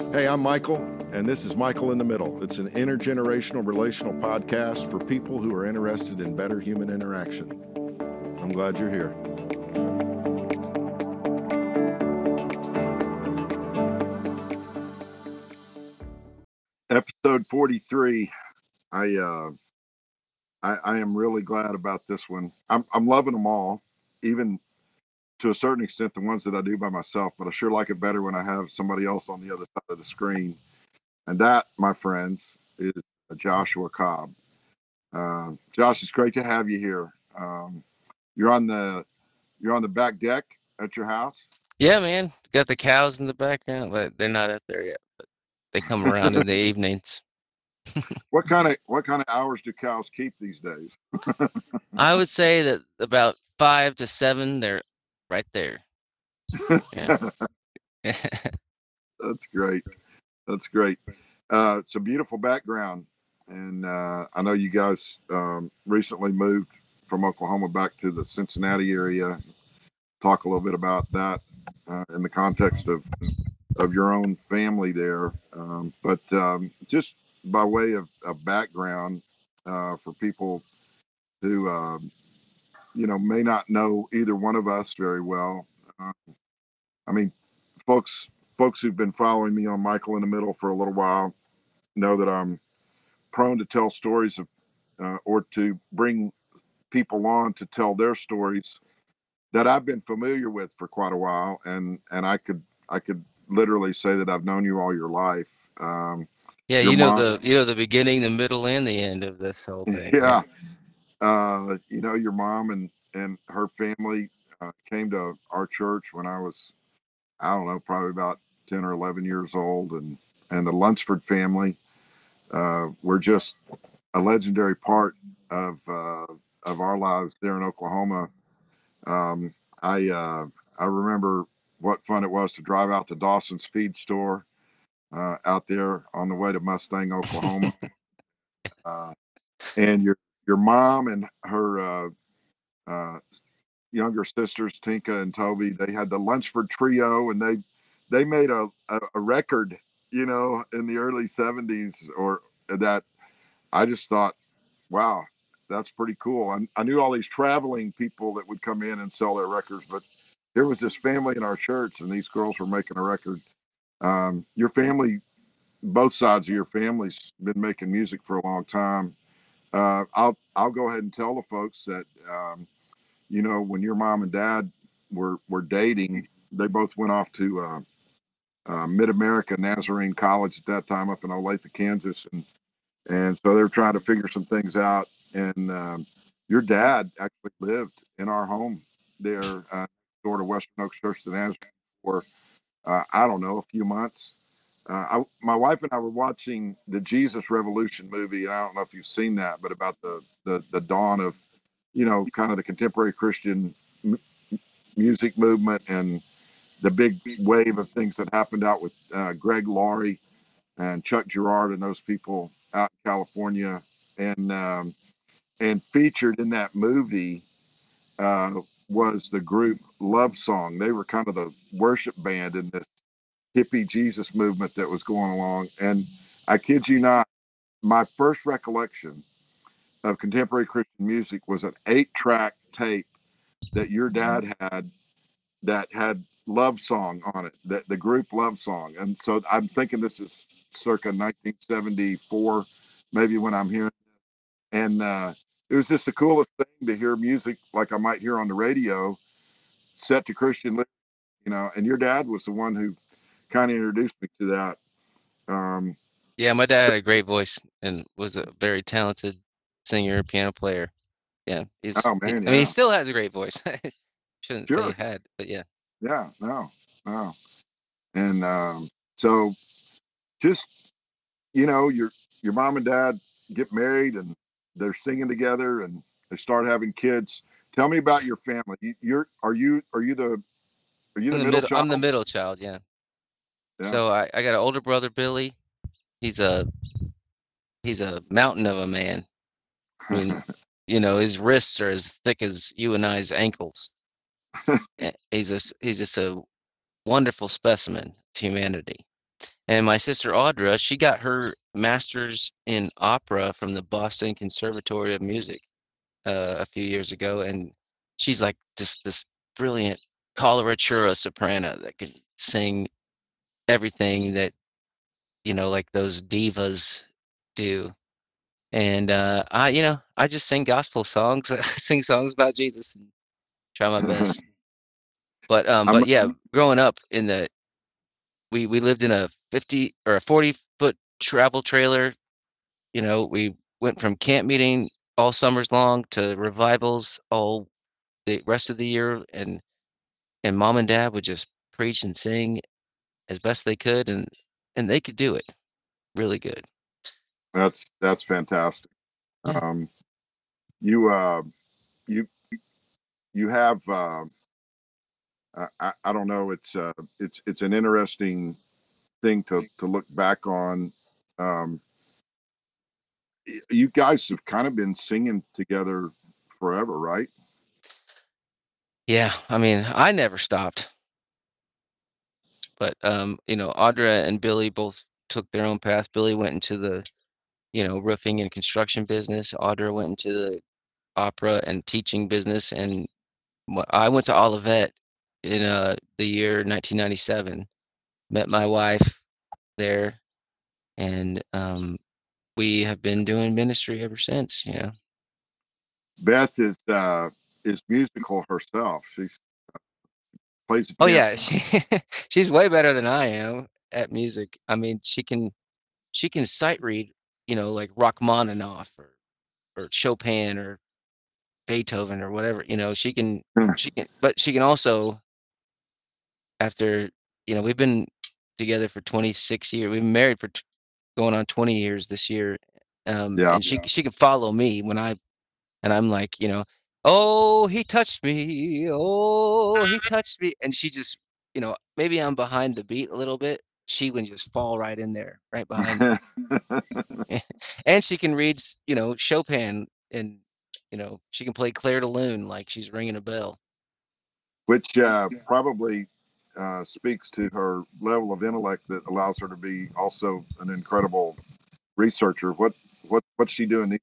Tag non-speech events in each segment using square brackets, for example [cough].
Hey, I'm Michael, and this is Michael in the Middle. It's an intergenerational relational podcast for people who are interested in better human interaction. I'm glad you're here. Episode 43. I uh I, I am really glad about this one. I'm I'm loving them all, even to a certain extent the ones that I do by myself, but I sure like it better when I have somebody else on the other side of the screen. And that, my friends, is Joshua Cobb. Uh, Josh, it's great to have you here. Um, you're on the you're on the back deck at your house. Yeah, man. Got the cows in the background, but they're not up there yet. But they come around in the [laughs] evenings. what kind of what kind of hours do cows keep these days? [laughs] I would say that about five to seven, they're right there. [laughs] That's great. That's great. Uh, it's a beautiful background, and uh, I know you guys um, recently moved from Oklahoma back to the Cincinnati area. Talk a little bit about that uh, in the context of of your own family there, um, but um, just by way of, of background uh, for people who um, you know may not know either one of us very well. Uh, I mean, folks folks who've been following me on Michael in the Middle for a little while know that I'm prone to tell stories of uh, or to bring people on to tell their stories that I've been familiar with for quite a while, and and I could I could literally say that I've known you all your life. Um, yeah, you know mom, the you know the beginning, the middle, and the end of this whole thing. Yeah, uh, you know your mom and and her family uh, came to our church when I was I don't know probably about ten or eleven years old, and and the Lunsford family uh, were just a legendary part of uh, of our lives there in Oklahoma. Um, I uh, I remember what fun it was to drive out to Dawson's feed store uh, out there on the way to Mustang, Oklahoma. [laughs] uh, and your your mom and her uh, uh, younger sisters, Tinka and Toby, they had the Lunsford Trio, and they they made a, a, a record, you know, in the early '70s, or that I just thought, wow, that's pretty cool. I, I knew all these traveling people that would come in and sell their records, but there was this family in our church, and these girls were making a record. Um, your family, both sides of your family's been making music for a long time. Uh, I'll I'll go ahead and tell the folks that um, you know when your mom and dad were were dating, they both went off to uh, uh, Mid America Nazarene College at that time up in Olathe, Kansas, and and so they were trying to figure some things out. And um, your dad actually lived in our home there, uh, to Western Oaks Church of Nazarene for uh, I don't know a few months. Uh, I, my wife and I were watching the Jesus Revolution movie, and I don't know if you've seen that, but about the the, the dawn of, you know, kind of the contemporary Christian m- music movement and the big wave of things that happened out with uh, Greg Laurie and Chuck Girard and those people out in California, and um, and featured in that movie uh, was the group Love Song. They were kind of the worship band in this hippie Jesus movement that was going along. And I kid you not, my first recollection of contemporary Christian music was an eight track tape that your dad had that had love song on it, that the group love song. And so I'm thinking this is circa 1974, maybe when I'm hearing it. And uh, it was just the coolest thing to hear music like I might hear on the radio set to Christian you know, and your dad was the one who kind of introduced me to that. Um, yeah, my dad had a great voice and was a very talented singer, and piano player. Yeah, was, oh man, he, yeah. I mean, he still has a great voice. [laughs] Shouldn't sure. say he had, but yeah. Yeah, no, no, and um, so just you know, your your mom and dad get married and they're singing together and they start having kids. Tell me about your family. You, are are you are you the are you the, the middle, middle, child? I'm the middle child. Yeah. Yeah. So I, I got an older brother, Billy. He's a he's a mountain of a man. I mean, [laughs] you know, his wrists are as thick as you and I's ankles. [laughs] he's a he's just a wonderful specimen of humanity. And my sister Audra, she got her master's in opera from the Boston Conservatory of Music uh, a few years ago, and she's like just this brilliant coloratura soprano that can sing everything that you know like those divas do. And uh i you know i just sing gospel songs [laughs] sing songs about jesus and try my best. But um but yeah growing up in the we we lived in a 50 or a 40 foot travel trailer. You know we went from camp meeting all summers long to revivals all the rest of the year and and mom and dad would just preach and sing as best they could and and they could do it really good. That's that's fantastic. Yeah. um you uh you you have uh I, I don't know it's uh it's it's an interesting thing to to look back on um you guys have kind of been singing together forever right? Yeah i mean i never stopped but um, you know, Audra and Billy both took their own path. Billy went into the, you know, roofing and construction business. Audra went into the opera and teaching business, and I went to Olivet in uh, the year 1997. Met my wife there, and um, we have been doing ministry ever since. You know, Beth is uh, is musical herself. She's plays. Oh yeah, [laughs] she she's way better than I am at music. I mean, she can she can sight read, you know, like Rachmaninoff or or Chopin or Beethoven or whatever. You know, she can hmm. she can, but she can also after you know we've been together for 26 years. We've been married for t- going on 20 years this year. Um, yeah. And she yeah. she can follow me when I and I'm like, you know, oh, he touched me. Oh, he touched me. And she just, you know, maybe I'm behind the beat a little bit. She would just fall right in there, right behind me. [laughs] and she can read, you know, Chopin and, you know, she can play Clair de Lune like she's ringing a bell. Which uh, probably uh, speaks to her level of intellect that allows her to be also an incredible researcher. What what what's she doing?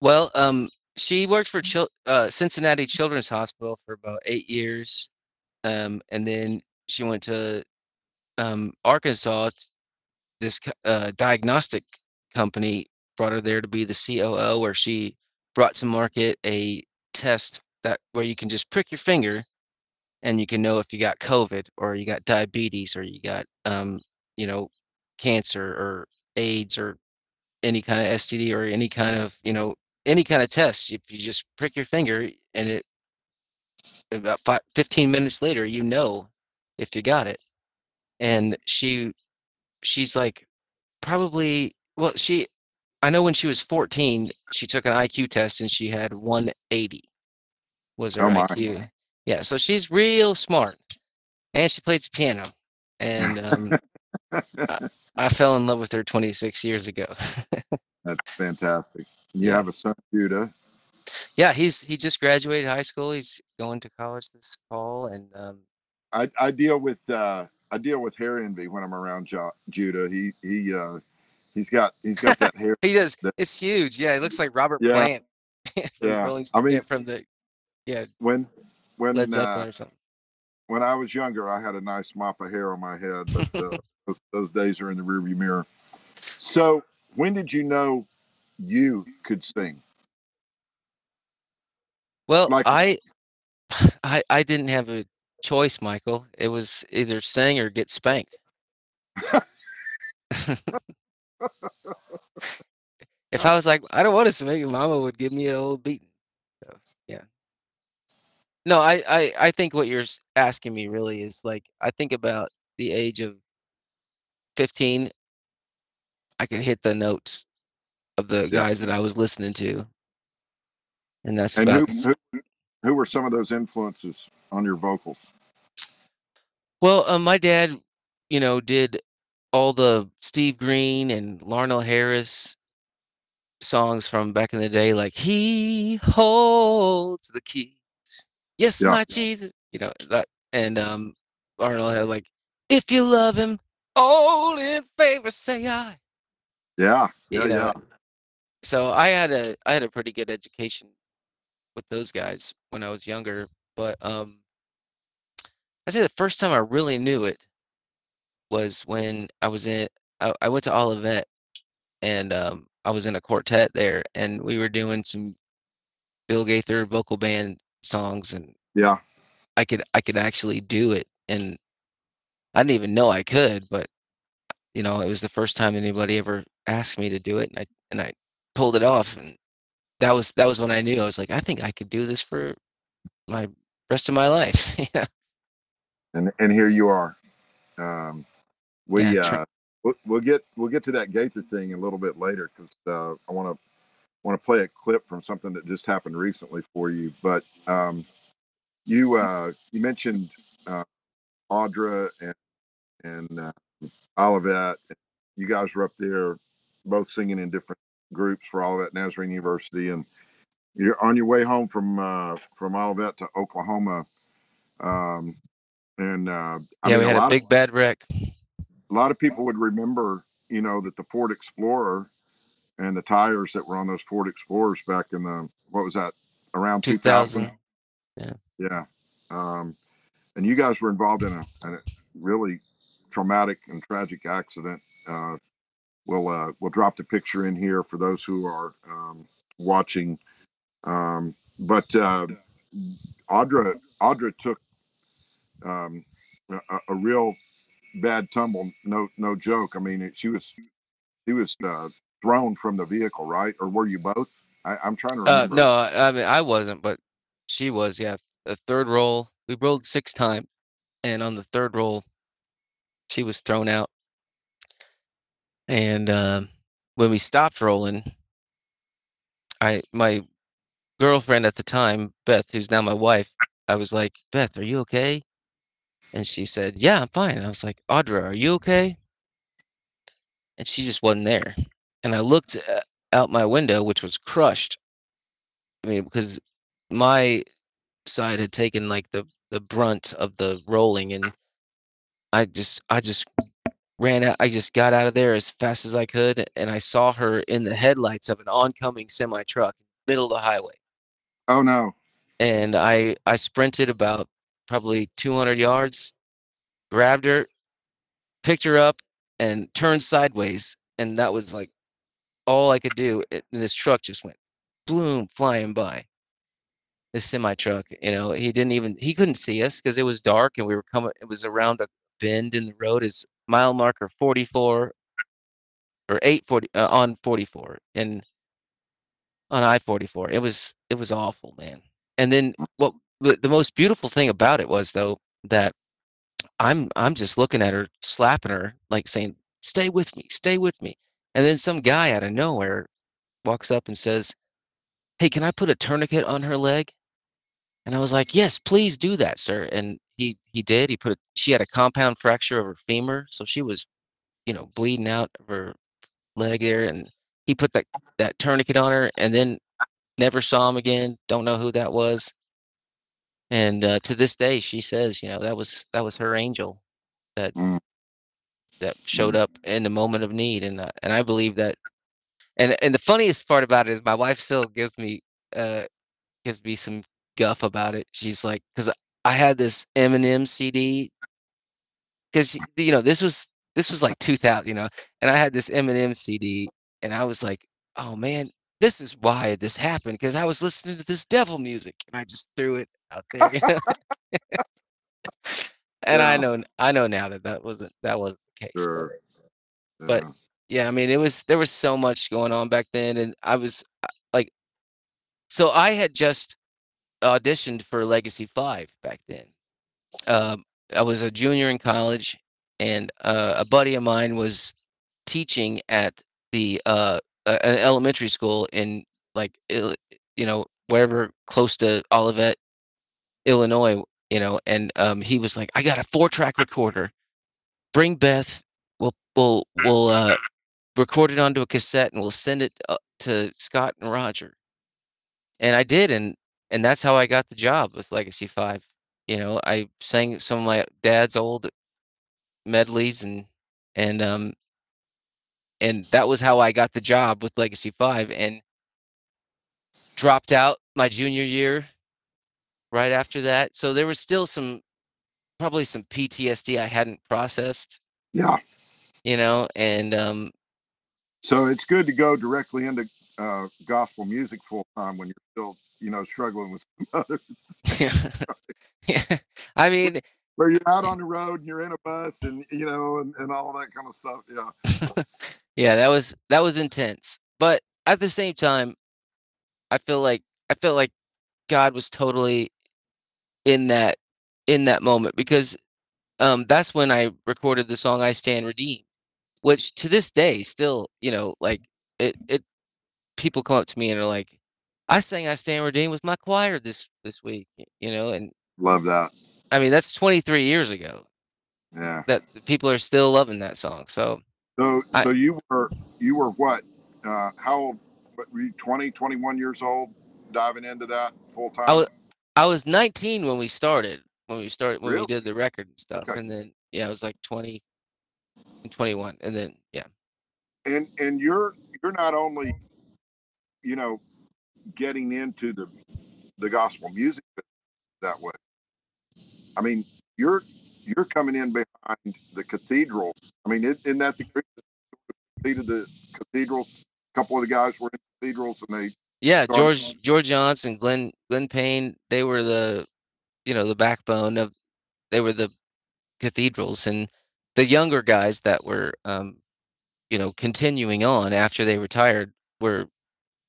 Well, um, she worked for Chil- uh, Cincinnati Children's Hospital for about eight years, um, and then she went to um, Arkansas. This uh, diagnostic company brought her there to be the COO, where she brought to market a test that where you can just prick your finger, and you can know if you got COVID or you got diabetes or you got um, you know cancer or AIDS or any kind of STD or any kind of you know any kind of test, if you just prick your finger and it about five, 15 minutes later, you know if you got it. And she, she's like probably, well, she, I know when she was 14, she took an IQ test and she had 180 was her oh IQ. Yeah. So she's real smart and she plays the piano. And um, [laughs] I, I fell in love with her 26 years ago. [laughs] That's fantastic. You have a son, Judah. Yeah, he's he just graduated high school. He's going to college this fall, and um, I I deal with uh, I deal with hair envy when I'm around jo- Judah. He he uh, he's got he's got that hair. [laughs] he does. That, it's huge. Yeah, it looks like Robert yeah. Plant. [laughs] yeah, I mean from the yeah when when Led Zeppelin uh, or something. When I was younger, I had a nice mop of hair on my head, but uh, [laughs] those, those days are in the rearview mirror. So, when did you know you could sing? Well, like, I, [sighs] I, I didn't have a choice, Michael. It was either sing or get spanked. [laughs] if I was like, I don't want to sing, Mama would give me a old beating. So, yeah. No, I, I, I think what you're asking me really is like, I think about the age of 15. I could hit the notes of the guys that I was listening to. And that's and about who, who, who were some of those influences on your vocals? Well, um, my dad, you know, did all the Steve Green and Larnelle Harris songs from back in the day, like "He holds the keys." Yes, yeah. my Jesus. You know that, and um, Larnelle had like, "If you love him, all in favor say aye. Yeah, yeah, You know, yeah. so I had a I had a pretty good education with those guys when I was younger, but um I'd say the first time I really knew it was when I was in I, I went to Olivet and um I was in a quartet there and we were doing some Bill Gaither vocal band songs and Yeah. I could I could actually do it and I didn't even know I could, but you know, it was the first time anybody ever asked me to do it and I and I pulled it off and that was that was when I knew I was like, I think I could do this for my rest of my life. [laughs] yeah. And and here you are. Um, we Yeah, uh, we'll, we'll get we'll get to that Gaither thing a little bit later because uh, I want to want to play a clip from something that just happened recently for you. But um, you uh, you mentioned uh, Audra and and uh, Olivet. You guys were up there, both singing in different groups for Olivet Nazarene University, and you're on your way home from uh, from Olivet to Oklahoma. Um, and uh, I yeah, mean, we had a a big bad wreck. a lot of people would remember, you know, that the Ford Explorer and the tires that were on those Ford Explorers back in the what was that around 2000? 2000. Yeah. Um, and you guys were involved in a, in a really traumatic and tragic accident. Uh, we'll uh, we'll drop the picture in here for those who are um, watching. Um, but uh, Audra Audra took um, a, a real bad tumble. No no joke. I mean, she was she was uh, thrown from the vehicle, right? Or were you both? I, I'm trying to Uh, remember. no, I I mean I wasn't, but she was. Yeah, the third roll. We rolled six times, and on the third roll, she was thrown out. And um, when we stopped rolling, I my girlfriend at the time, Beth, who's now my wife, I was like, Beth, are you okay? And she said, Yeah, I'm fine. I was like, Audra, are you okay? And she just wasn't there. And I looked uh, out my window, which was crushed. I mean, because my side had taken like the the brunt of the rolling, and I just I just ran out. I just got out of there as fast as I could, and I saw her in the headlights of an oncoming semi truck, in the middle of the highway. Oh no. and I I sprinted about probably 200 yards, grabbed her, picked her up, and turned sideways, and that was like all I could do. It, and this truck just went bloom flying by. This semi truck, you know, he didn't even he couldn't see us because it was dark and we were coming. It was around a bend in the road. Is mile marker 44 or 840 uh, on 44 and on I-44. It was it was awful, man. And then what the, the most beautiful thing about it was though that I'm I'm just looking at her slapping her like saying stay with me, stay with me. And then some guy out of nowhere walks up and says, "Hey, can I put a tourniquet on her leg?" And I was like, "Yes, please do that, sir." And he did. He put a, she had a compound fracture of her femur, so she was, you know, bleeding out of her leg there and he put that that tourniquet on her and then never saw him again don't know who that was and uh, to this day she says you know that was that was her angel that Mm. that showed up in the moment of need and uh, and i believe that and and the funniest part about it is my wife still gives me uh gives me some guff about it she's like because i had this eminem cd because you know this was this was like 2000 you know and i had this eminem cd and i was like oh man this is why this happened because i was listening to this devil music and i just threw it out there you know? [laughs] [laughs] and i know i know now that that wasn't that wasn't the case but Sure. but- Yeah. yeah i mean it was there was so much going on back then and i was uh, like so i had just auditioned for legacy 5 back then. Um, i was a junior in college and uh, a buddy of mine was teaching at the uh, an elementary school in like you know wherever close to olivet illinois you know and um, he was like i got a four track recorder. Bring beth. We'll we'll we'll uh, record it onto a cassette and we'll send it uh, to Scott and Roger. And I did, and and that's how I got the job with Legacy Five. You know, I sang some of my dad's old medleys and and um, and that was how I got the job with Legacy Five, and dropped out my junior year. Right after that, so there was still some, probably some PTSD I hadn't processed. Yeah. You know, and um, so it's good to go directly into uh, gospel music full time when you're still, you know, struggling with some [laughs] other. [laughs] [laughs] yeah. I mean, where you're out on the road and you're in a bus and you know and, and all that kind of stuff. Yeah. yeah, that was that was intense. But at the same time, I feel like I feel like God was totally in that in that moment because um that's when I recorded the song I Stand Redeemed, which to this day still, you know, like it it people come up to me and are like, I sang I Stand Redeemed with my choir this this week, you know, and love that. I mean, that's 23 years ago. Yeah. That people are still loving that song. So So so you were you were what? Uh how old what, were you 20, 21 years old diving into that full time? I was I was 19 when we started. When we started when Really? we did the record and stuff. Okay. And then yeah, I was like 20 and 21 and then yeah. and and you're you're not only you know getting into the the gospel music that way. I mean you're you're coming in behind the cathedrals i mean isn't that the group that completed the cathedrals a couple of the guys were in cathedrals and they Yeah, George George George Johnson, Glenn Glen Payne, they were the you know, the backbone of they were the cathedrals. And the younger guys that were um you know, continuing on after they retired were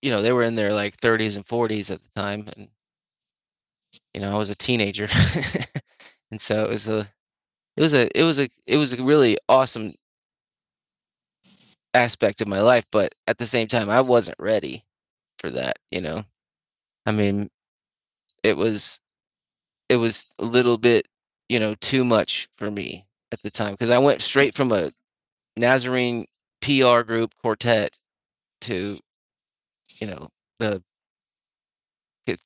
you know, they were in their like 30s and 40s at the time and you know, I was a teenager. [laughs] and so it was a it was a it was a it was a really awesome aspect of my life, but at the same time I wasn't ready for that, you know. I mean, it was it was a little bit, you know, too much for me at the time because I went straight from a Nazarene PR group quartet to, you know, the it-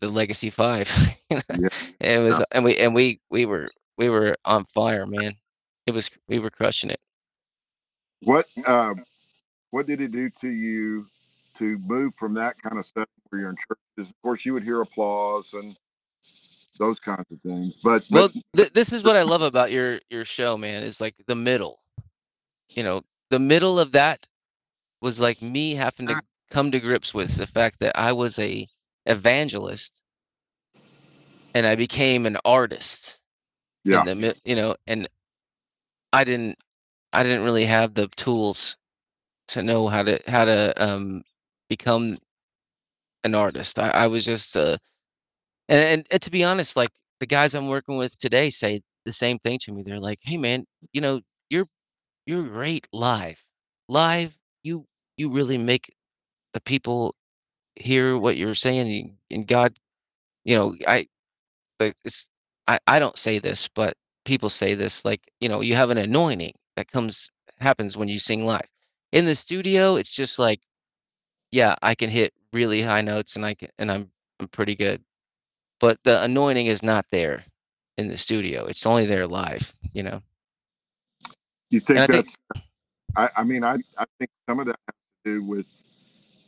the Legacy Five. [laughs] you know? Yeah. It was, and we and we we were we were on fire, man. It was we were crushing it. what uh what did it do to you to move from that kind of stuff where you're in churches of course you would hear applause and those kinds of things but, but Well, th- this is what I love about your your show, man. Is like the middle. You know, the middle of that was like me having to come to grips with the fact that I was a evangelist, and I became an artist. yeah the you know, and I didn't I didn't really have the tools to know how to how to um become an artist. I, I was just uh and, and and to be honest, like the guys I'm working with today say the same thing to me. They're like, "Hey, man, you know, you're you're great live. Live, you you really make the people hear what you're saying, and, God, you know, I like it's I I don't say this, but people say this. Like, you know, you have an anointing that comes happens when you sing live. In the studio, it's just like, yeah, I can hit really high notes, and I can, and I'm I'm pretty good but the anointing is not there in the studio. It's only there live, you know. You think And I think- that's? I, I mean, I, I think some of that has to do with,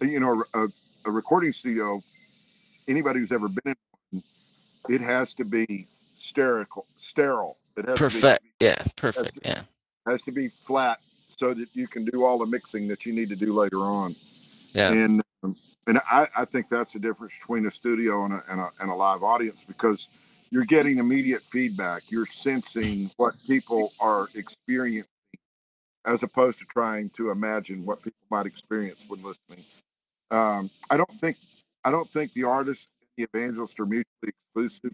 you know, a, a recording studio. Anybody who's ever been in one, it has to be sterile. Sterile. It has Perfect. to be Yeah, perfect. Yeah. has to be flat so that you can do all the mixing that you need to do later on. Yeah. And um, and I, I think that's the difference between a studio and a, and a and a live audience because you're getting immediate feedback. You're sensing what people are experiencing as opposed to trying to imagine what people might experience when listening. Um, I don't think I don't think the artist and the evangelist are mutually exclusive,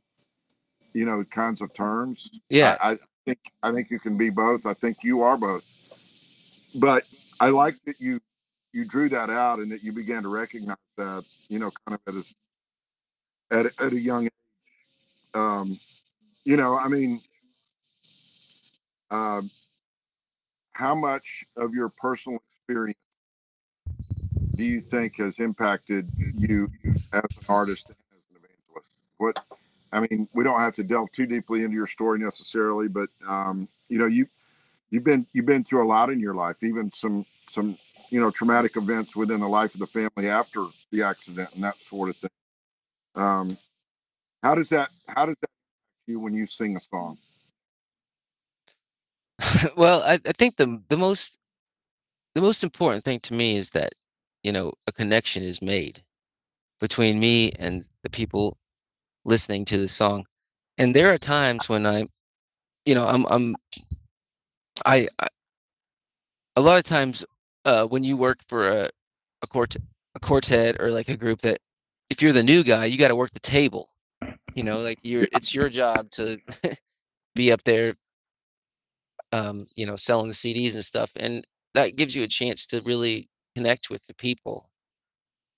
you know, kinds of terms. Yeah. I, I think I think you can be both. I think you are both. But I like that you you drew that out and that you began to recognize that, you know, kind of at a at a, at a young age. Um, you know, I mean, um, how much of your personal experience do you think has impacted you as an artist and as an evangelist? What I mean, we don't have to delve too deeply into your story necessarily, but um, you know, you you've been you've been through a lot in your life, even some some you know traumatic events within the life of the family after the accident and that sort of thing. Um, how does that how does that you when you sing a song? [laughs] well, I, I think the the most the most important thing to me is that you know a connection is made between me and the people listening to the song. And there are times when I, you know, I'm I'm I, I a lot of times uh, when you work for a a quartet a quartet or like a group that if you're the new guy, you got to work the table. You know, like you're it's your job to [laughs] be up there um, you know, selling the CDs and stuff. And that gives you a chance to really connect with the people.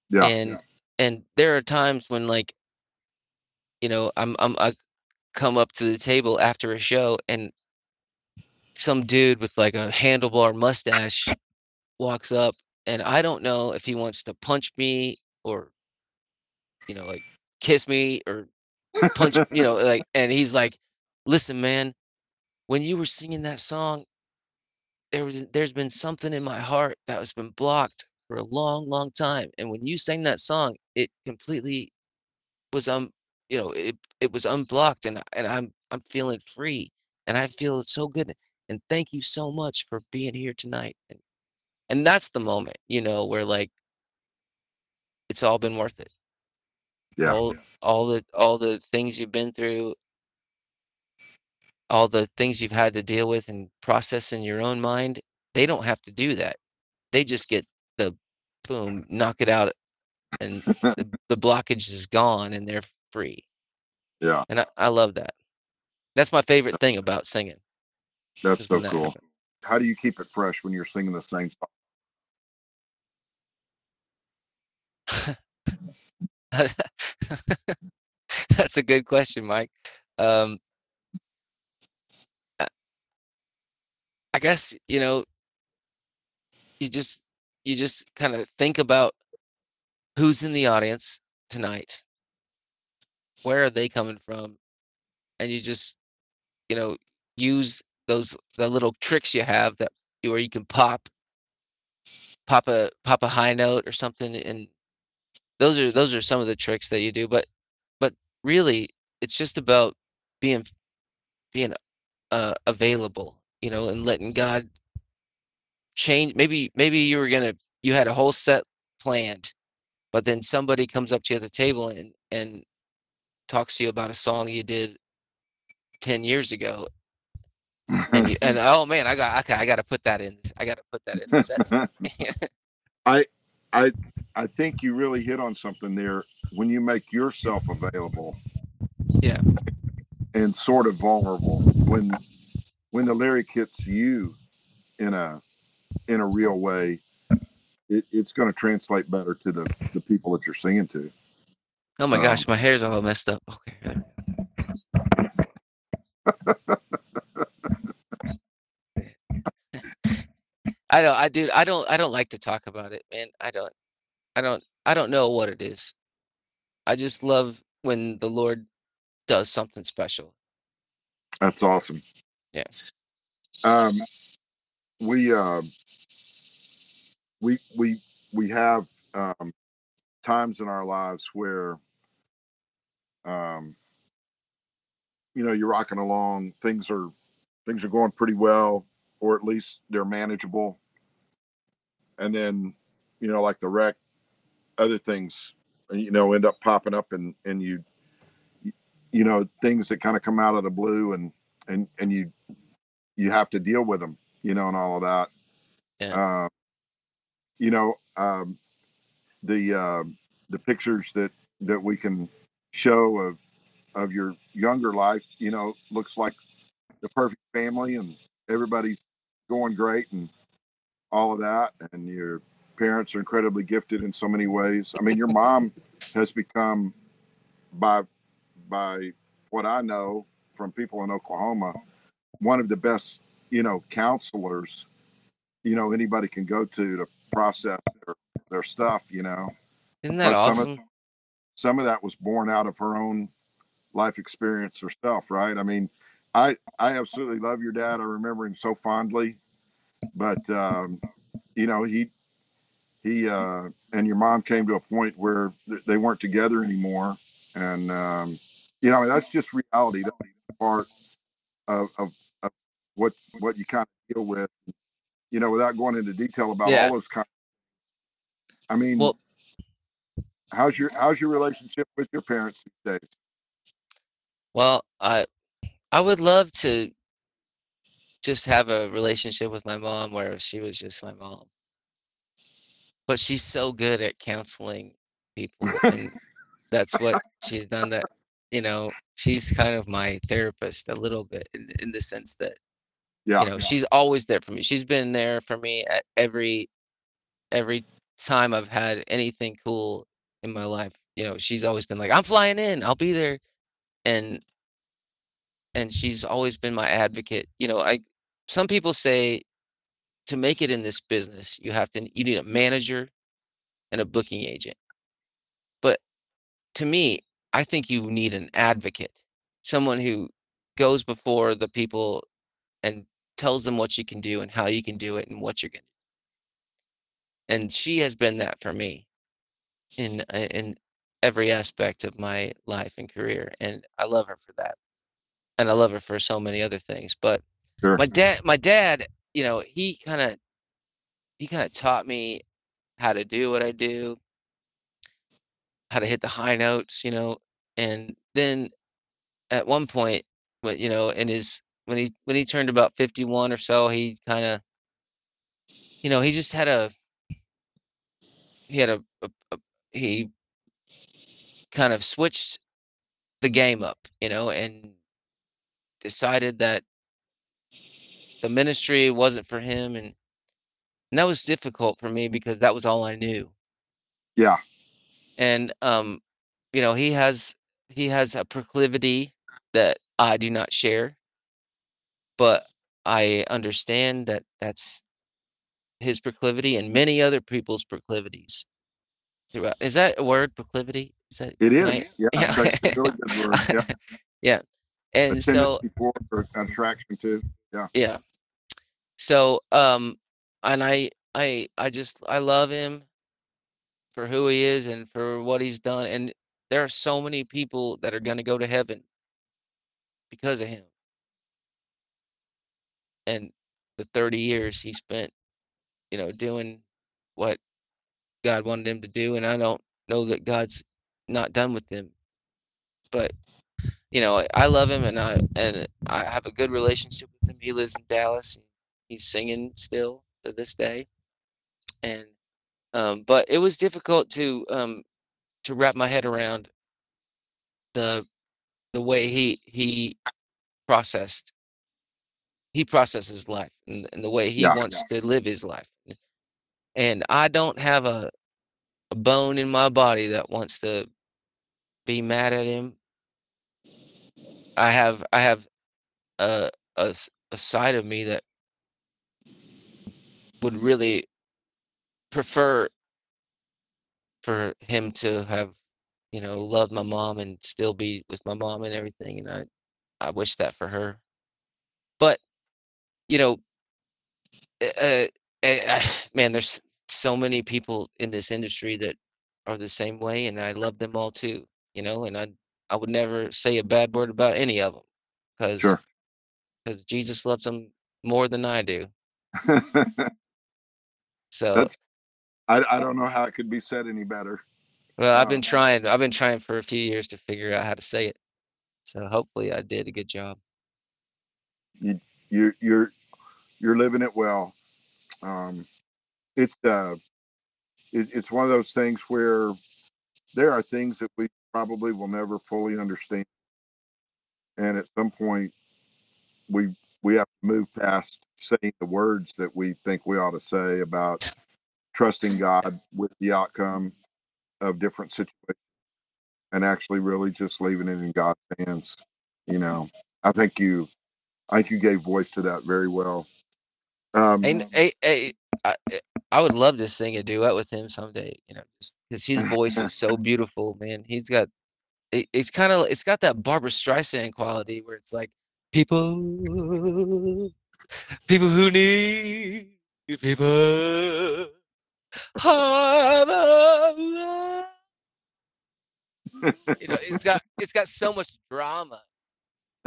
Yeah. And and there are times when like, you know, I'm I'm I come up to the table after a show and some dude with like a handlebar mustache walks up and I don't know if he wants to punch me or you know, like kiss me or punch, you know, like [laughs] and he's like, "Listen, man, when you were singing that song, there was there's been something in my heart that has been blocked for a long, long time. And when you sang that song, it completely was um, you know, it it was unblocked and and I'm I'm feeling free and I feel so good. And thank you so much for being here tonight. And and that's the moment, you know, where like it's all been worth it. Yeah. All all the all the things you've been through, all the things you've had to deal with and process in your own mind, they don't have to do that. They just get the boom, knock it out, and the, [laughs] the blockage is gone and they're free. Yeah. And I, I love that. That's my favorite thing about singing. That's so that cool. happens. How do you keep it fresh when you're singing the same song? [laughs] That's a good question, Mike. Um, I guess you know, you just you just kind of think about who's in the audience tonight, where are they coming from, and you just you know use those the little tricks you have that where you can pop pop a pop a high note or something and those are those are some of the tricks that you do but but really it's just about being being uh available you know and letting god change maybe maybe you were gonna you had a whole set planned but then somebody comes up to you at the table and and talks to you about a song you did 10 years ago and you, and [laughs] oh man i got okay i gotta put that in i gotta put that in the sets [laughs] I I I think you really hit on something there when you make yourself available. Yeah. And sort of vulnerable when when the lyric hits you in a in a real way, it, it's going to translate better to the the people that you're singing to. oh my Um, gosh my hair's all messed up okay [laughs] I don't I do I don't I don't like to talk about it, man. I don't I don't I don't know what it is. I just love when the Lord does something special. That's awesome. Yeah. Um, we uh, we we we have um, times in our lives where um, you know you're rocking along, things are things are going pretty well, or at least they're manageable, and then you know like the wreck, other things you know end up popping up, and and you you know things that kind of come out of the blue and and and you you have to deal with them you know and all of that. Yeah. uh, you know um, the uh, the pictures that that we can show of of your younger life you know looks like the perfect family and everybody's going great and all of that. And your parents are incredibly gifted in so many ways. I mean your mom [laughs] has become by by what I know from people in Oklahoma, one of the best, you know, counselors, you know, anybody can go to to process their, their stuff, you know. Isn't that But some of- awesome? Some of that was born out of her own life experience herself, right? I mean, I I absolutely love your dad. I remember him so fondly, but um, you know he he uh, and your mom came to a point where they weren't together anymore, and um, you know that's just reality. That's part of, of, of what what you kind of deal with. You know, without going into detail about Yeah. all those kind. I mean, Well- how's your how's your relationship with your parents these days? Well, I I would love to just have a relationship with my mom where she was just my mom. But she's so good at counseling people, and [laughs] that's what she's done that, you know, she's kind of my therapist a little bit in, in the sense that, Yeah, you know, she's always there for me. She's been there for me at every every time I've had anything cool in my life. You know, she's always been like, "I'm flying in. I'll be there." And and she's always been my advocate. You know, I some people say to make it in this business, you have to you need a manager and a booking agent. But to me, I think you need an advocate, someone who goes before the people and tells them what you can do and how you can do it and what you're going to do. And she has been that for me in uh, in every aspect of my life and career and I love her for that. And I love her for so many other things, but sure. my dad my dad you know he kind of he kind of taught me how to do what i do how to hit the high notes you know and then at one point but you know in his when he when he turned about 51 or so he kind of you know he just had a he had a, a, a he kind of switched the game up you know and decided that the ministry wasn't for him and and that was difficult for me because that was all I knew. Yeah, And um, you know, he has he has a proclivity that I do not share, but I understand that that's his proclivity and many other people's proclivities. Throughout, is that a word? Proclivity? Is that it is. right? Yeah, Yeah. [laughs] really. Yeah, yeah. And a so for or attraction to. Yeah. So, um, and I, I, I just, I love him for who he is and for what he's done. And there are so many people that are going to go to heaven because of him. And the 30 years he spent, you know, doing what God wanted him to do. And I don't know that God's not done with him, but you know, I love him and I, and I have a good relationship with him. He lives in Dallas. He's singing still to this day. And, um, but it was difficult to, um, to wrap my head around the, the way he, he processed, he processes life and, and the way he Yeah, wants to live his life. And I don't have a, a bone in my body that wants to be mad at him. I have, I have a, a, a side of me that would really prefer for him to have, you know, loved my mom and still be with my mom and everything. And I, I wish that for her. But, you know, uh, [sighs] man, there's so many people in this industry that are the same way, and I love them all too. You know, and I, I would never say a bad word about any of them, because sure. because Jesus loves them more than I do. [laughs] So, That's. I I don't know how it could be said any better. well, I've been trying. I've been trying for a few years to figure out how to say it. So hopefully, I did a good job. you you you're you're living it well. Um, it's uh, it, it's one of those things where there are things that we probably will never fully understand, and at some point, we we have to move past saying the words that we think we ought to say about trusting God with the outcome of different situations, and actually really just leaving it in God's hands. You know, I think you, I think you gave voice to that very well. Um, And I, I, I, I would love to sing a duet with him someday. You know, just because his voice is so [laughs] beautiful, man. He's got, it, it's kind of, it's got that Barbra Streisand quality where it's like People, people who need people. Harder. you know, it's got it's got so much drama.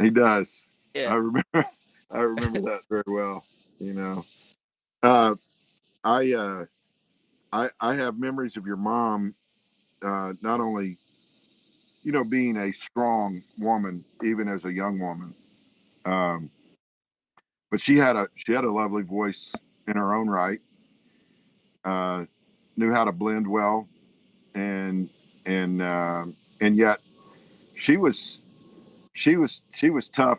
He does. Yeah. I remember [laughs] I remember that very well, you know. Uh I uh I I have memories of your mom uh not only you know being a strong woman even as a young woman. Um but she had a she had a lovely voice in her own right. Uh knew how to blend well and and uh, and yet she was she was she was tough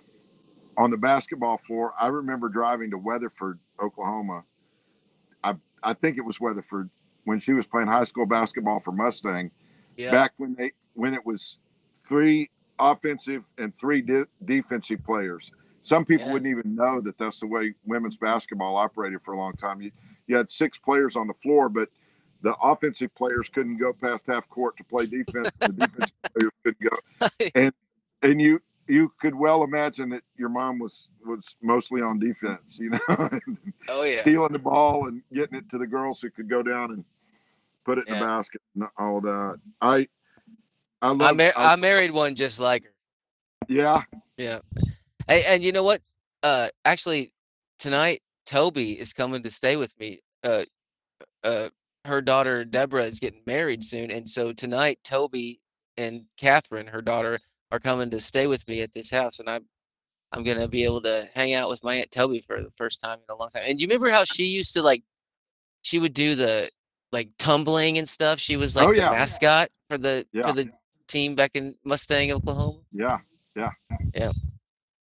on the basketball floor. I remember driving to Weatherford, Oklahoma. I I think it was Weatherford when she was playing high school basketball for Mustang. Yeah. Back when they when it was three offensive and three de- defensive players. Some people Yeah. wouldn't even know that that's the way women's basketball operated for a long time. You you had six players on the floor, but the offensive players couldn't go past half court to play defense. the [laughs] defensive players couldn't go and and you you could well imagine that your mom was was mostly on defense, you know, [laughs] oh yeah. stealing the ball and getting it to the girls who could go down and put it in the basket and all that. I I I, love mar- I- I married one just like her. yeah, Yeah. Hey, and you know what? Uh, actually, tonight Toby is coming to stay with me. Uh, uh, her daughter Deborah is getting married soon, and so tonight Toby and Catherine, her daughter, are coming to stay with me at this house, and I'm I'm gonna be able to hang out with my aunt Toby for the first time in a long time. And you remember how she used to like, she would do the like tumbling and stuff. She was like Oh, the mascot for the Yeah. for the team back in Mustang, Oklahoma. yeah, yeah. Yeah.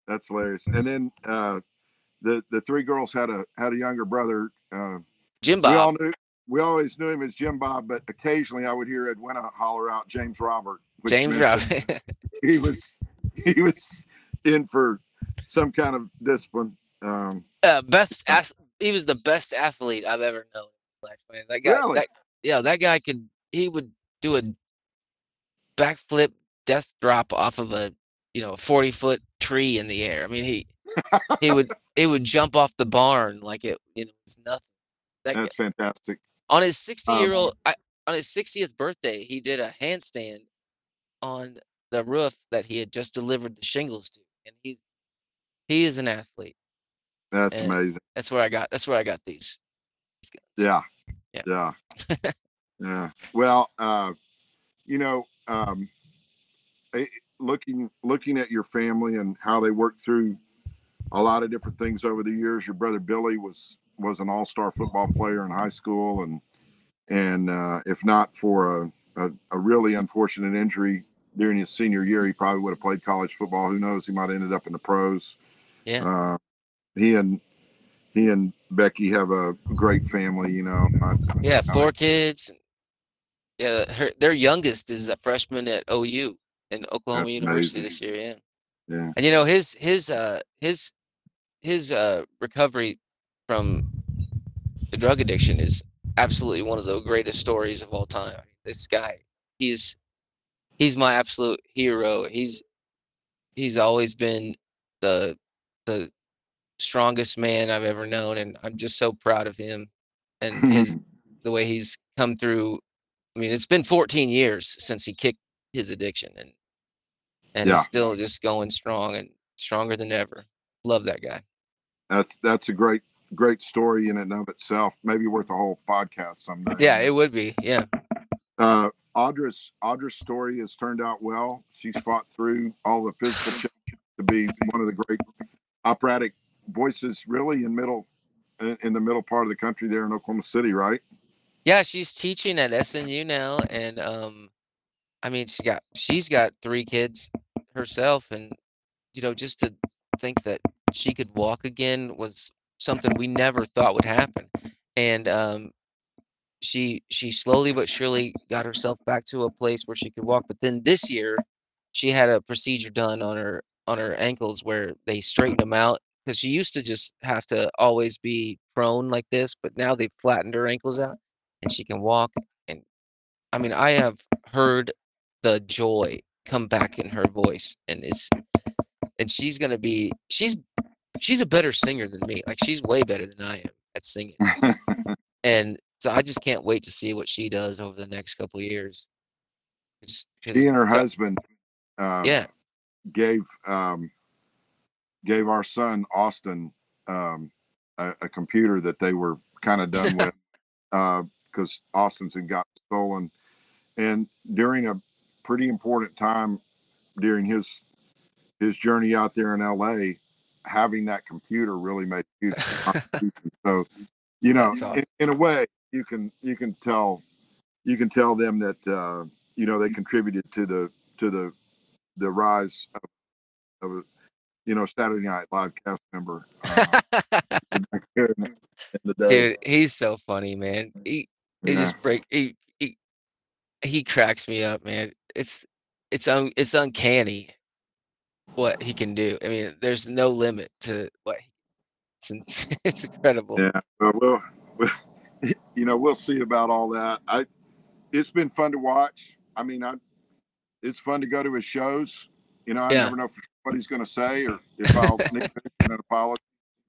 That's hilarious. And then uh the the three girls had a had a younger brother. Uh Jim we all Bob, knew we always knew him as Jim Bob, but occasionally I would hear Edwina holler out James Robert. James Robert. [laughs] He was he was in for some kind of discipline. Um, uh, best he was the best athlete I've ever known life, man. That guy, Really? that, yeah, that guy could he would do a backflip death drop off of a you know a 40 foot tree in the air. I mean he he would he would jump off the barn like it you know was nothing. That guy, that's fantastic. on his 60 um, year old I, on his 60th birthday he did a handstand on the roof that he had just delivered the shingles to and he he is an athlete. That's And- amazing. That's where I got that's where I got these. these guys. Yeah. Yeah. Yeah. [laughs] yeah. Well, uh, you know, um, eh, looking looking at your family and how they work through a lot of different things over the years. Your brother Billy was was an all star football player in high school, and and uh, if not for a, a a really unfortunate injury during his senior year, he probably would have played college football. Who knows? He might have ended up in the pros. Yeah. Uh, he and he and Becky have a great family. You know. I- Yeah, I- four kids. Yeah, her, their youngest is a freshman at OU in Oklahoma University amazing. this year. Yeah, Yeah. and you know his his uh his his uh recovery from the drug addiction is absolutely one of the greatest stories of all time. I mean, this guy, he's he's my absolute hero. He's he's always been the the strongest man I've ever known, and I'm just so proud of him and his [laughs] the way he's come through. I mean, it's been 14 years since he kicked his addiction, and and Yeah. he's still just going strong and stronger than ever. Love that guy. That's that's a great great story in and of itself. Maybe worth a whole podcast someday. Yeah, it would be. Yeah, uh, Audra's Audra's story has turned out well. She's fought through all the physical challenges to be one of the great operatic voices, really in middle in in the middle part of the country there in Oklahoma City, right? yeah. She's teaching at SNU now, and um, I mean, she's got she's got three kids herself, and you know, just to think that she could walk again was something we never thought would happen, and um, she she slowly but surely got herself back to a place where she could walk. But then this year, she had a procedure done on her on her ankles where they straightened them out because she used to just have to always be prone like this, but now they've flattened her ankles out and she can walk. And I mean, I have heard the joy come back in her voice, and it's and she's gonna be she's she's a better singer than me. Like she's way better than I am at singing. [laughs] and so I just can't wait to see what she does over the next couple years. She and her husband, uh, yeah, gave um, gave our son Austin um, a, a, computer that they were kind of done with because [laughs] uh, Austin's had got stolen, and during a pretty important time during his his journey out there in LA, having that computer really made huge [laughs] so, you know, in, in, a way, you can you can tell you can tell them that uh, you know they contributed to the to the the rise of, of you know Saturday Night Live cast member. Uh, Dude, he's so funny, man. He he yeah. just break he, he he cracks me up, man. It's it's un, it's uncanny what he can do. I mean, there's no limit to what it's, [laughs] it's incredible. Yeah, well, we'll, we'll, [laughs] you know, we'll see about all that. I, it's been fun to watch. I mean, I, it's fun to go to his shows. You know, I yeah. never know what he's going to say or if I'll [laughs] make an apology,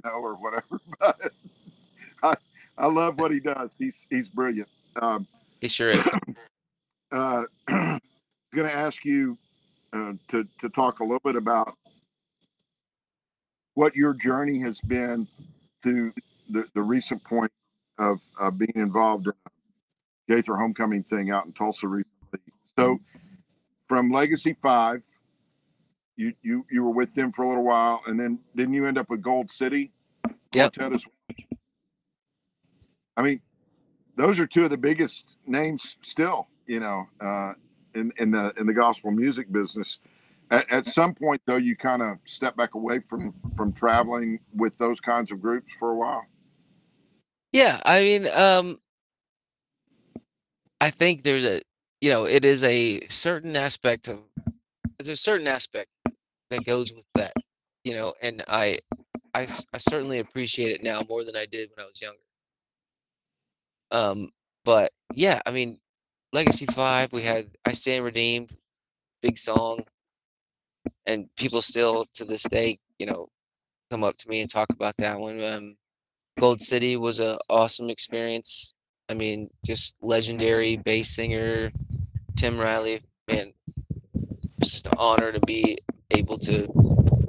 you know, or whatever. But I, I love what he does. He's he's brilliant. Um, he sure is. [clears throat] Uh, [clears throat] going to ask you uh, to to talk a little bit about what your journey has been to the, the recent point of uh, being involved in the Gaither homecoming thing out in Tulsa recently. So, from Legacy Five, you you you were with them for a little while, and then didn't you end up with Gold City? Yeah. I mean, those are two of the biggest names still. You know, uh, in in the in the gospel music business. At, at some point, though, you kind of step back away from from traveling with those kinds of groups for a while. Yeah, I mean, um, I think there's a you know it is a certain aspect of there's a certain aspect that goes with that, you know, and I I, I certainly appreciate it now more than I did when I was younger. Um, but yeah, I mean, Legacy Five, we had I Stand Redeemed, big song, and people still to this day, you know, come up to me and talk about that one. Um, Gold City was an awesome experience. I mean, just legendary bass singer Tim Riley. Man, it's just an honor to be able to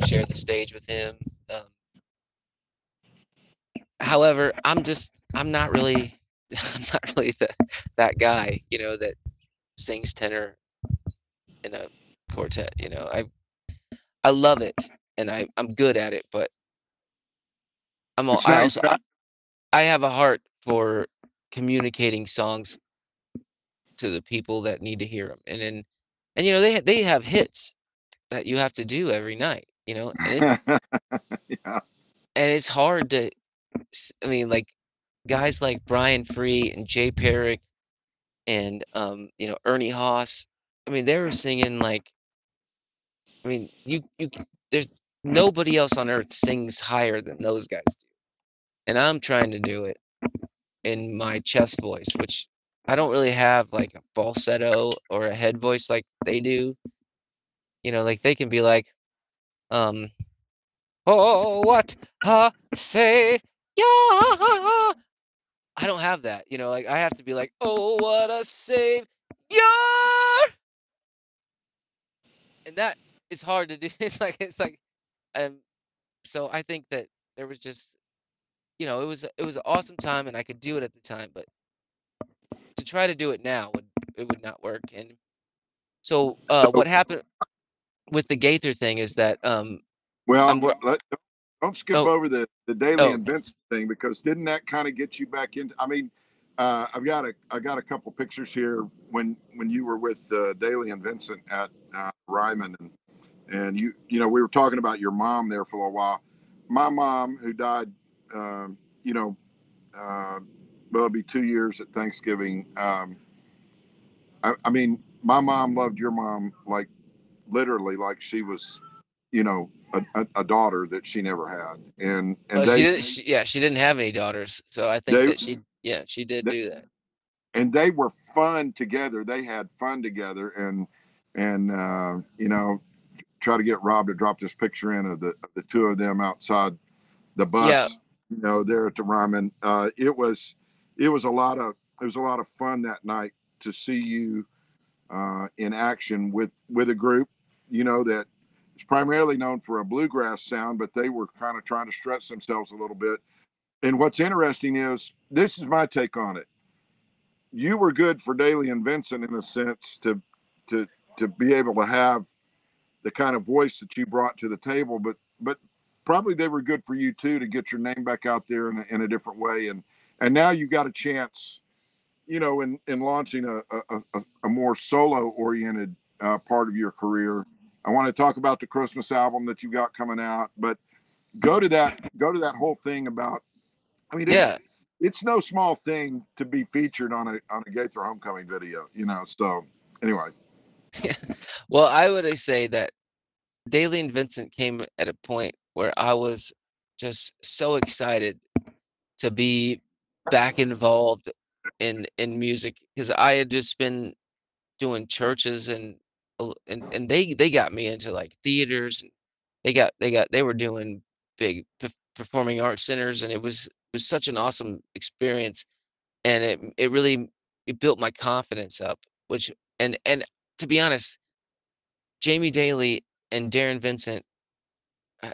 share the stage with him. Um, however, I'm just I'm not really [laughs] I'm not really the, that guy, you know, that sings tenor in a quartet. You know, I I love it and I I'm good at it, but I'm all, I also I, I have a heart for communicating songs to the people that need to hear them, and then and you know they they have hits that you have to do every night. You know, and, it, [laughs] yeah. and it's hard to. I mean, like guys like Brian Free and Jay Parrack and um, you know, Ernie Haase. I mean, they were singing like I mean, you you there's nobody else on earth sings higher than those guys do. And I'm trying to do it in my chest voice, which I don't really have like a falsetto or a head voice like they do. You know, like they can be like, um, oh, what I say, yeah, I don't have that. You know, like I have to be like, oh, what a savior. And that is hard to do. [laughs] It's like it's like um so I think that there was just you know, it was it was an awesome time and I could do it at the time, but to try to do it now would it would not work. And so uh what happened with the Gaither thing is that um well, let, don't skip oh. over the the Dailey oh. and Vincent thing because didn't that kind of get you back into? I mean, uh, I've got a I got a couple pictures here when when you were with uh, Dailey and Vincent at uh, Ryman and and you you know we were talking about your mom there for a while. My mom who died, um, you know, uh, well, it'll be two years at Thanksgiving. Um, I, I mean, my mom loved your mom like literally like she was, you know, a, a, daughter that she never had, and and well, they, she didn't. She, yeah, she didn't have any daughters, so I think they, that she, yeah, she did they, do that. And they were fun together. They had fun together, and and uh, you know, try to get Rob to drop this picture in of the of the two of them outside the bus. Yeah. You know, there at the Ryman. Uh, it was it was a lot of it was a lot of fun that night to see you uh, in action with with a group. You know that is primarily known for a bluegrass sound, but they were kind of trying to stretch themselves a little bit. And what's interesting is this is my take on it. You were good for Dailey and Vincent in a sense to to to be able to have the kind of voice that you brought to the table, but but probably they were good for you too to get your name back out there in a, in a different way. And and now you've got a chance, you know, in in launching a a, a, a more solo oriented uh, part of your career. I want to talk about the Christmas album that you got coming out, but go to that go to that whole thing about. I mean, Yeah. it's, it's no small thing to be featured on a on a Gaither homecoming video, you know. So anyway, yeah. Well, I would say that Dailey and Vincent came at a point where I was just so excited to be back involved in in music because I had just been doing churches and and and they they got me into like theaters they got they got they were doing big perf- performing arts centers and it was it was such an awesome experience and it it really it built my confidence up which and and to be honest Jamie Dailey and Darrin Vincent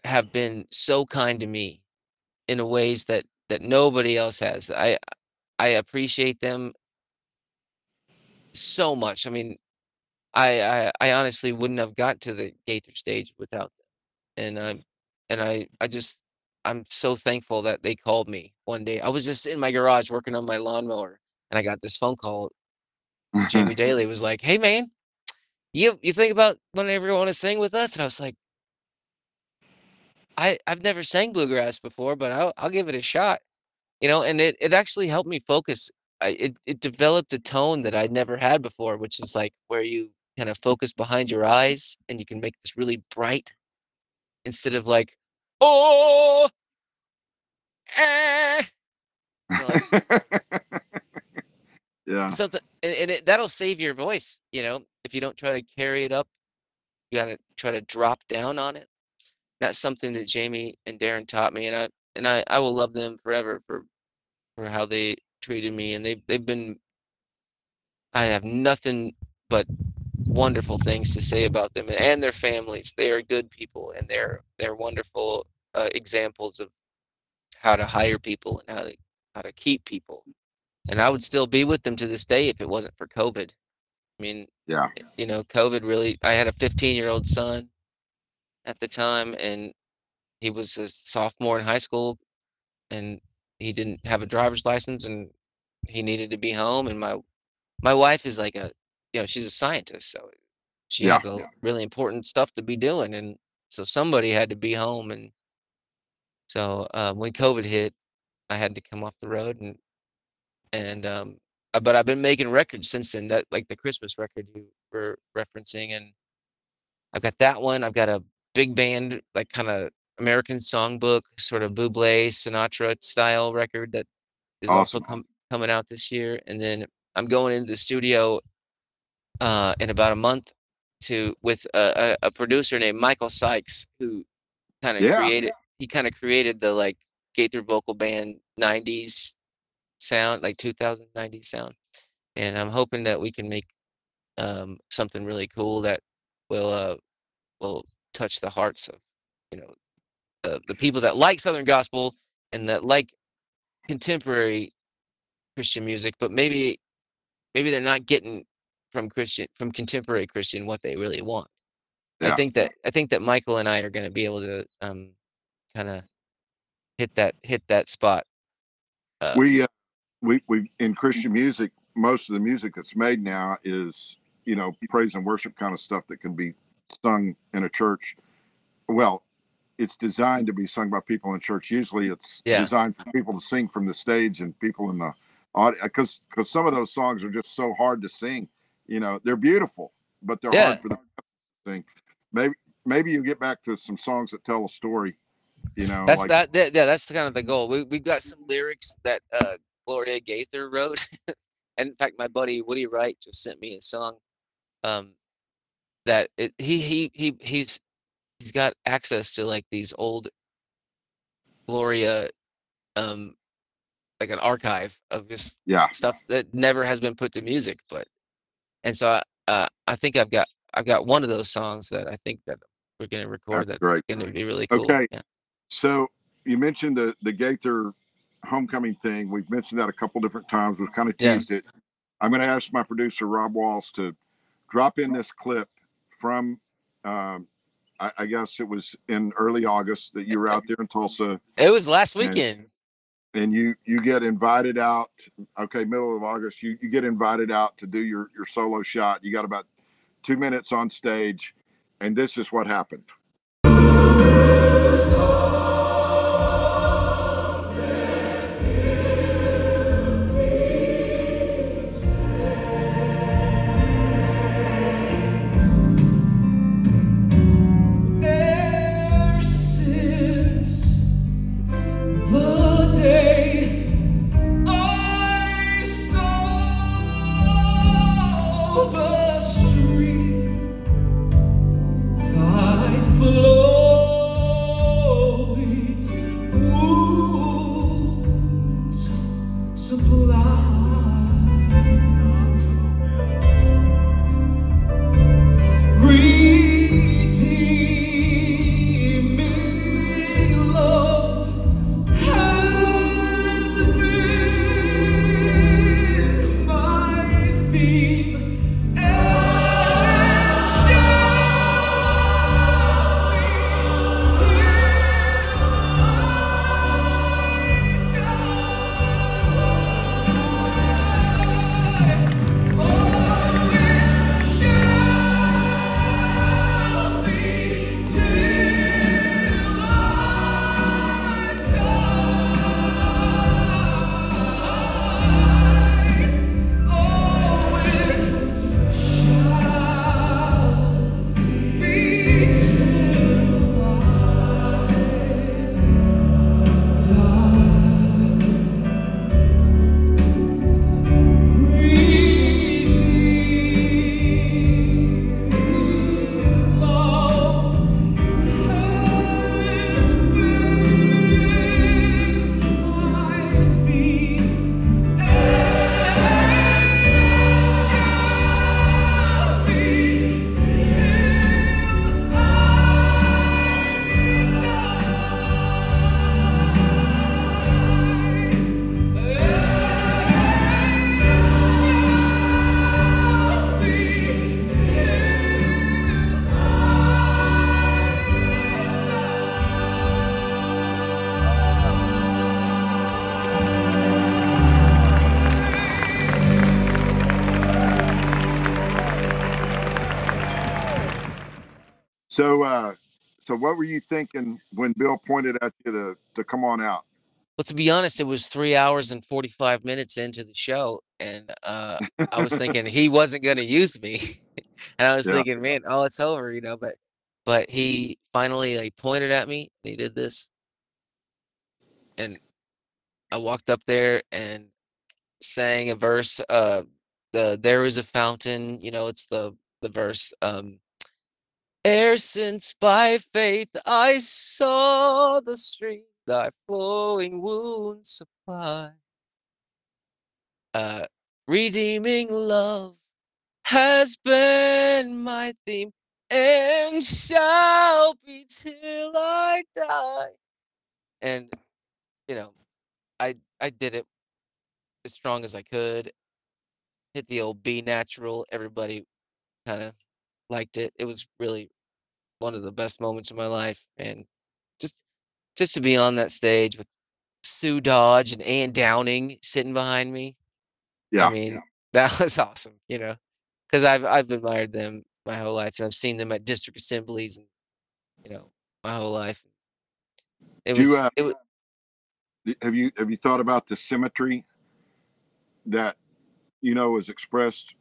have been so kind to me in ways that that nobody else has. I I appreciate them so much. I mean, I I, I honestly wouldn't have got to the Gaither stage without them. And um and I I just I'm so thankful that they called me one day. I was just in my garage working on my lawnmower and I got this phone call. Jamie [laughs] Dailey was like, "Hey man, you you think about whenever you want to sing with us?" And I was like, I I've never sang bluegrass before, but I'll I'll give it a shot. You know, and it it actually helped me focus. I it it developed a tone that I'd never had before, which is like where you kind of focus behind your eyes and you can make this really bright instead of like, oh, eh, like [laughs] yeah, something, and, and it, that'll save your voice. You know, if you don't try to carry it up, you gotta try to drop down on it. That's something that Jamie and Darrin taught me, and I and I I will love them forever for for how they treated me, and they've they've been. I have nothing but wonderful things to say about them and their families. They are good people, and they're they're wonderful uh, examples of how to hire people and how to how to keep people. And I would still be with them to this day if it wasn't for COVID. I mean, yeah, you know, COVID really. I had a 15 year old son at the time, and he was a sophomore in high school, and he didn't have a driver's license, and he needed to be home. And my my wife is like a, you know, she's a scientist, so she Yeah. had a really important stuff to be doing, and so somebody had to be home. And so uh, when COVID hit, I had to come off the road, and and um, uh, but I've been making records since then. That like the Christmas record you were referencing, and I've got that one. I've got a big band, like kind of American songbook, sort of Buble Sinatra style record that is also Awesome. com- coming out this year. And then I'm going into the studio uh, in about a month to with a, a, a producer named Michael Sykes, who kind of Yeah. created. He kind of created the like Gaither vocal band '90s sound, like 2090s sound. And I'm hoping that we can make um, something really cool that will uh, will touch the hearts of you know the, the people that like Southern gospel and that like contemporary Christian music, but maybe maybe they're not getting from Christian from contemporary Christian what they really want. I think that I think that Michael and I are going to be able to um, kind of hit that hit that spot. Uh, we uh, we we in Christian music, most of the music that's made now is you know praise and worship kind of stuff that can be sung in a church. Well, it's designed to be sung by people in church. Usually, it's Yeah. designed for people to sing from the stage and people in the audience because because some of those songs are just so hard to sing. You know, they're beautiful, but they're Yeah. hard for them to sing. Maybe maybe you get back to some songs that tell a story. You know, That's like- that, that. Yeah, that's the kind of the goal. We we've got some lyrics that uh, Gloria Gaither wrote, [laughs] and in fact, my buddy Woody Wright just sent me a song. Um, that it, he he he he's he's got access to like these old Gloria, um, like an archive of just Yeah. stuff that never has been put to music. But and so I, uh, I think I've got I've got one of those songs that I think that we're gonna record That's that's great. gonna be really cool. Okay. Yeah. So you mentioned the the Gaither homecoming thing. We've mentioned that a couple different times. We've kind of Yeah. teased it. I'm going to ask my producer Rob Walls to drop in this clip from. Um, I, I guess it was in early August that you were out there in Tulsa, It was last weekend. And you you get invited out. Okay, middle of August, you you get invited out to do your your solo shot. You got about two minutes on stage, and this is what happened. So, uh, so what were you thinking when Bill pointed at you to to come on out? Well, to be honest, it was three hours and 45 minutes into the show, and uh, I was [laughs] thinking he wasn't going to use me, [laughs] and I was Yeah. thinking, man, oh, it's over, you know. But but he finally like pointed at me. And he did this, and I walked up there and sang a verse. Uh, the there is a fountain, you know, it's the the verse. Um, E'er since by faith I saw the stream, thy flowing wounds supply. Uh, redeeming love has been my theme and shall be till I die. And you know, I I did it as strong as I could. Hit the old B natural. Everybody kind of liked it. It was really one of the best moments of my life, and just just to be on that stage with Sue Dodge and Ann Downing sitting behind me. Yeah, I mean, [laughs] that was awesome, you know, because I've I've admired them my whole life, and I've seen them at district assemblies, and you know, my whole life. It Do you, uh, it was have you have you thought about the symmetry that you know is expressed,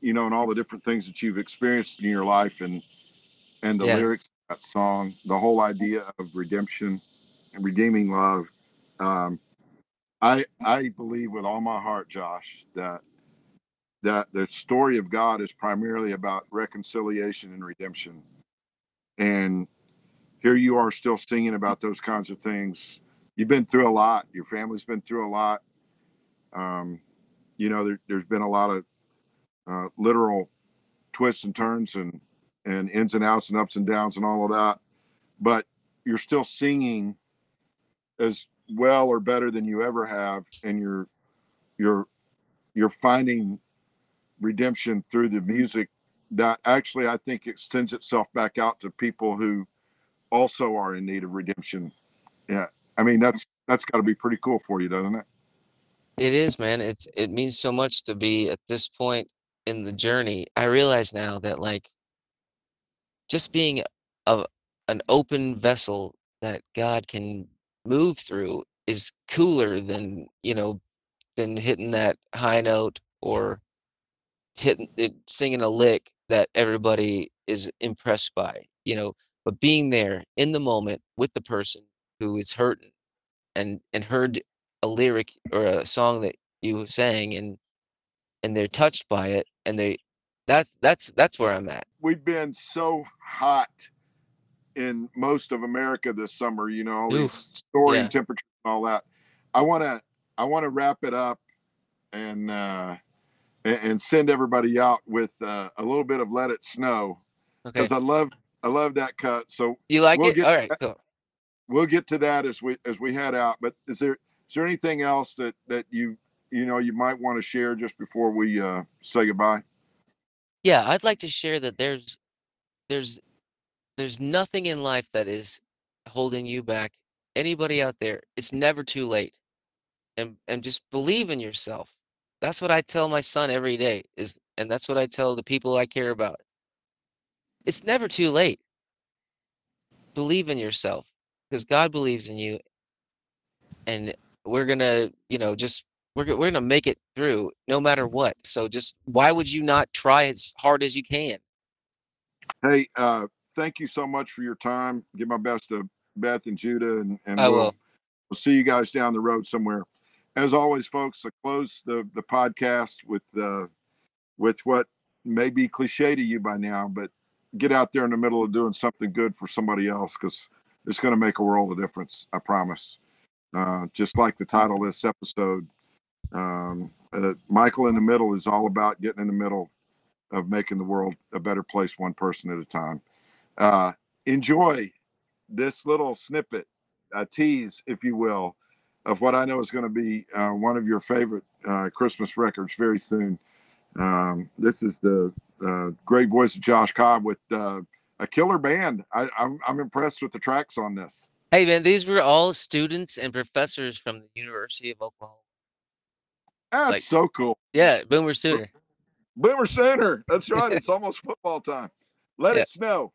you know, in all the different things that you've experienced in your life and and the Yeah. lyrics of that song, the whole idea of redemption and redeeming love. Um, I I believe with all my heart, Josh, that that the story of God is primarily about reconciliation and redemption. And here you are still singing about those kinds of things. You've been through a lot. Your family's been through a lot. Um, you know, there, has been a lot of uh, literal twists and turns and and ins and outs and ups and downs and all of that. But you're still singing as well or better than you ever have, and you're you're you're finding redemption through the music that actually I think extends itself back out to people who also are in need of redemption. Yeah. I mean that's that's got to be pretty cool for you, doesn't it? It is, man. It's it means so much to be at this point in the journey. I realize now that like just being a an open vessel that God can move through is cooler than, you know, than hitting that high note or hitting it, singing a lick that everybody is impressed by, you know, but being there in the moment with the person who is hurting and and heard a lyric or a song that you sang and and they're touched by it and they that that's that's where I'm at. We've been so hot in most of America this summer, you know, all Oof. these soaring yeah. temperatures and all that. I want to I want to wrap it up and uh and send everybody out with uh, a little bit of "Let It Snow" because okay. I love I love that cut. So you like we'll it? All right, cool. We'll get to that as we as we head out. But is there is there anything else that that you you know you might want to share just before we uh, say goodbye? Yeah, I'd like to share that there's there's there's nothing in life that is holding you back. Anybody out there, it's never too late. And and just believe in yourself. That's what I tell my son every day is and that's what I tell the people I care about. It's never too late. Believe in yourself because God believes in you. And we're going to, you know, just we're we're going to make it through no matter what. So just why would you not try as hard as you can? Hey, uh thank you so much for your time. Give my best to Beth and Judah and, and I we'll, will. we'll see you guys down the road somewhere as always, folks, I close the the podcast with uh, with what may be cliche to you by now, but get out there in the middle of doing something good for somebody else because it's going to make a world of difference. I promise. Uh, just like the title of this episode, um, uh, Michael in the Middle is all about getting in the middle of making the world a better place, one person at a time. Uh, enjoy this little snippet, a tease, if you will, of what I know is going to be uh, one of your favorite uh, Christmas records very soon. Um, this is the uh, great voice of Josh Cobb with uh, a killer band. I, I'm, I'm impressed with the tracks on this. Hey man, these were all students and professors from the University of Oklahoma. That's like, so cool. Yeah, Boomer Sooner. Boomer Sooner. That's [laughs] right. it's almost football time. Let yeah. it snow.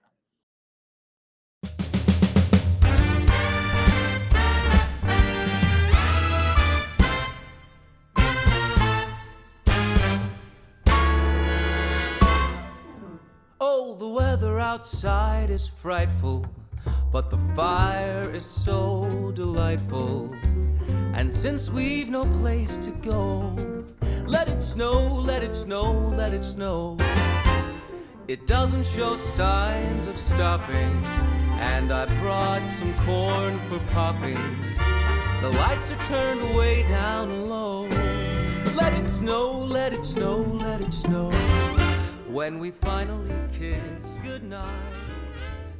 Oh, the weather outside is frightful, but the fire is so delightful. And since we've no place to go, let it snow, let it snow, let it snow. It doesn't show signs of stopping, and I brought some corn for popping. The lights are turned way down low. Let it snow, let it snow, let it snow. When we finally kiss goodnight,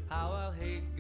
how I'll hate